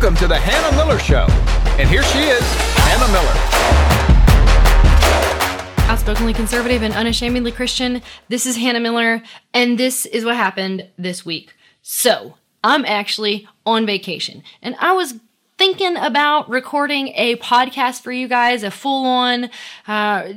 Welcome to the Hannah Miller Show. And here she is, Hannah Miller. Outspokenly conservative and unashamedly Christian. This is Hannah Miller, and this is what happened this week. So, I'm actually on vacation, and I was thinking about recording a podcast for you guys, a full on, uh,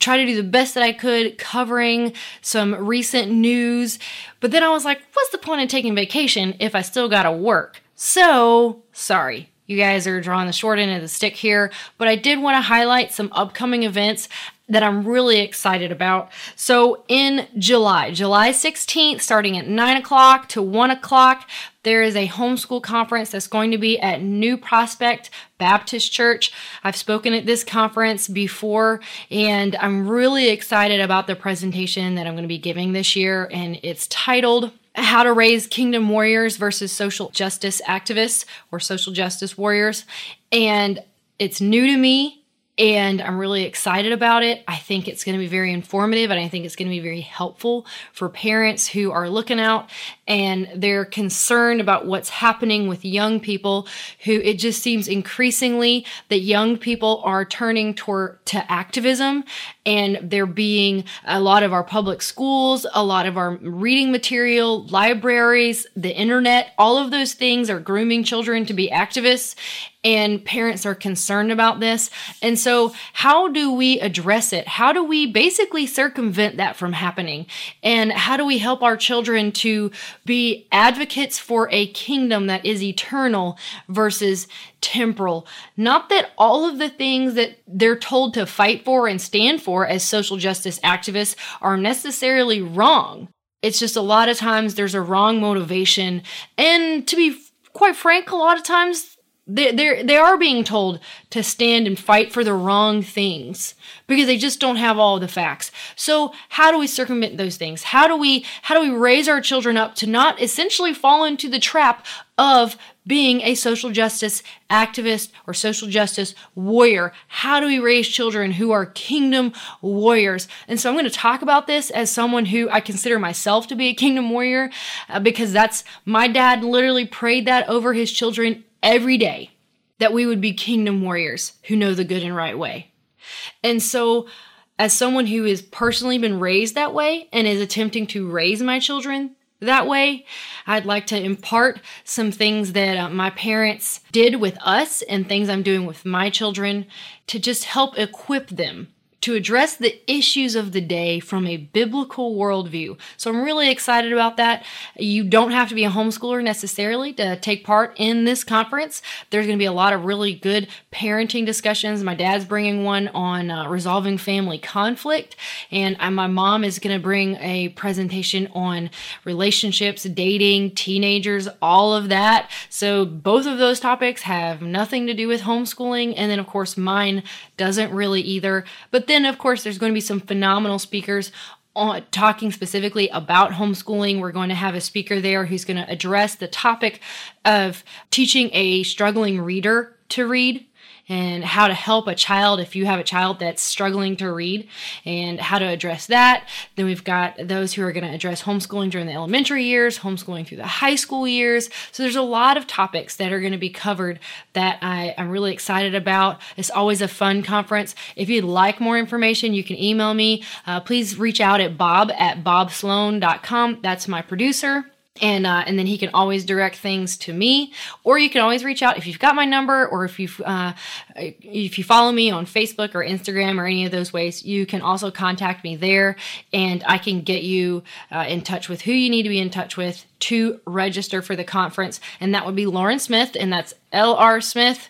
try to do the best that I could covering some recent news. But then I was like, what's the point of taking vacation if I still gotta work? So, sorry. You guys are drawing the short end of the stick here, but I did want to highlight some upcoming events that I'm really excited about. So, in July, July 16th, starting at 9 o'clock to 1 o'clock, there is a homeschool conference that's going to be at New Prospect Baptist Church. I've spoken at this conference before, and I'm really excited about the presentation that I'm going to be giving this year, and it's titled how to raise kingdom warriors versus social justice activists or social justice warriors. And it's new to me and I'm really excited about it. I think it's going to be very informative and I think it's going to be very helpful for parents who are looking out and they're concerned about what's happening with young people who it just seems increasingly that young people are turning toward to activism and there being a lot of our public schools, a lot of our reading material, libraries, the internet, all of those things are grooming children to be activists and parents are concerned about this. And so, how do we address it? How do we basically circumvent that from happening? And how do we help our children to be advocates for a kingdom that is eternal versus temporal? Not that all of the things that they're told to fight for and stand for as social justice activists are necessarily wrong. It's just a lot of times there's a wrong motivation. And to be quite frank, a lot of times they they they are being told to stand and fight for the wrong things because they just don't have all the facts. So how do we circumvent those things? How do we how do we raise our children up to not essentially fall into the trap of being a social justice activist or social justice warrior? How do we raise children who are kingdom warriors? And so I'm going to talk about this as someone who I consider myself to be a kingdom warrior uh, because that's my dad literally prayed that over his children every day that we would be kingdom warriors who know the good and right way. And so, as someone who has personally been raised that way and is attempting to raise my children that way, I'd like to impart some things that uh, my parents did with us and things I'm doing with my children to just help equip them to address the issues of the day from a biblical worldview. So I'm really excited about that. You don't have to be a homeschooler necessarily to take part in this conference. There's going to be a lot of really good parenting discussions. My dad's bringing one on uh, resolving family conflict, and uh, my mom is going to bring a presentation on relationships, dating, teenagers, all of that. So both of those topics have nothing to do with homeschooling, and then of course mine doesn't really either. But of course, there's going to be some phenomenal speakers on, talking specifically about homeschooling. We're going to have a speaker there who's going to address the topic of teaching a struggling reader to read and how to help a child if you have a child that's struggling to read and how to address that. Then we've got those who are going to address homeschooling during the elementary years, homeschooling through the high school years. So there's a lot of topics that are going to be covered that I, am really excited about. It's always a fun conference. If you'd like more information, you can email me. Uh, please reach out at bob at bobslone.com. That's my producer and uh, and then he can always direct things to me or you can always reach out if you've got my number or if you uh, if you follow me on facebook or instagram or any of those ways you can also contact me there and i can get you uh, in touch with who you need to be in touch with to register for the conference. And that would be lauren smith and that's lr smith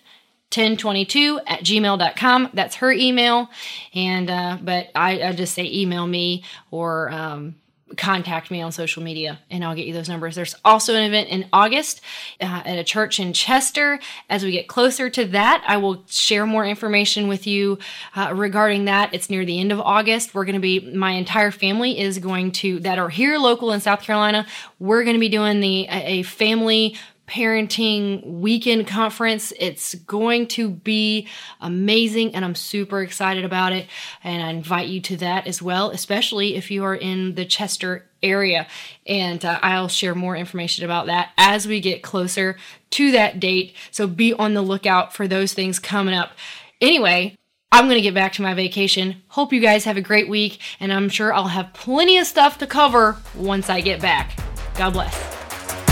1022 at gmail.com that's her email. And uh, but I, I just say email me or um, contact me on social media and I'll get you those numbers. There's also an event in August uh, at a church in Chester. As we get closer to that, I will share more information with you uh, regarding that. It's near the end of August. We're going to be, my entire family is going to, that are here local in South Carolina, we're going to be doing the a family parenting weekend conference. It's going to be amazing and I'm super excited about it. And I invite you to that as well, especially if you are in the Chester area. And uh, I'll share more information about that as we get closer to that date. So be on the lookout for those things coming up. Anyway, I'm going to get back to my vacation. Hope you guys have a great week, and I'm sure I'll have plenty of stuff to cover once I get back. God bless.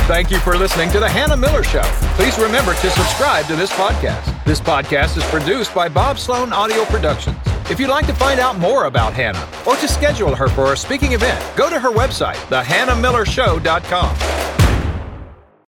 Thank you for listening to The Hannah Miller Show. Please remember to subscribe to this podcast. This podcast is produced by Bob Slone Audio Productions. If you'd like to find out more about Hannah or to schedule her for a speaking event, go to her website, thehannahmillershow.com.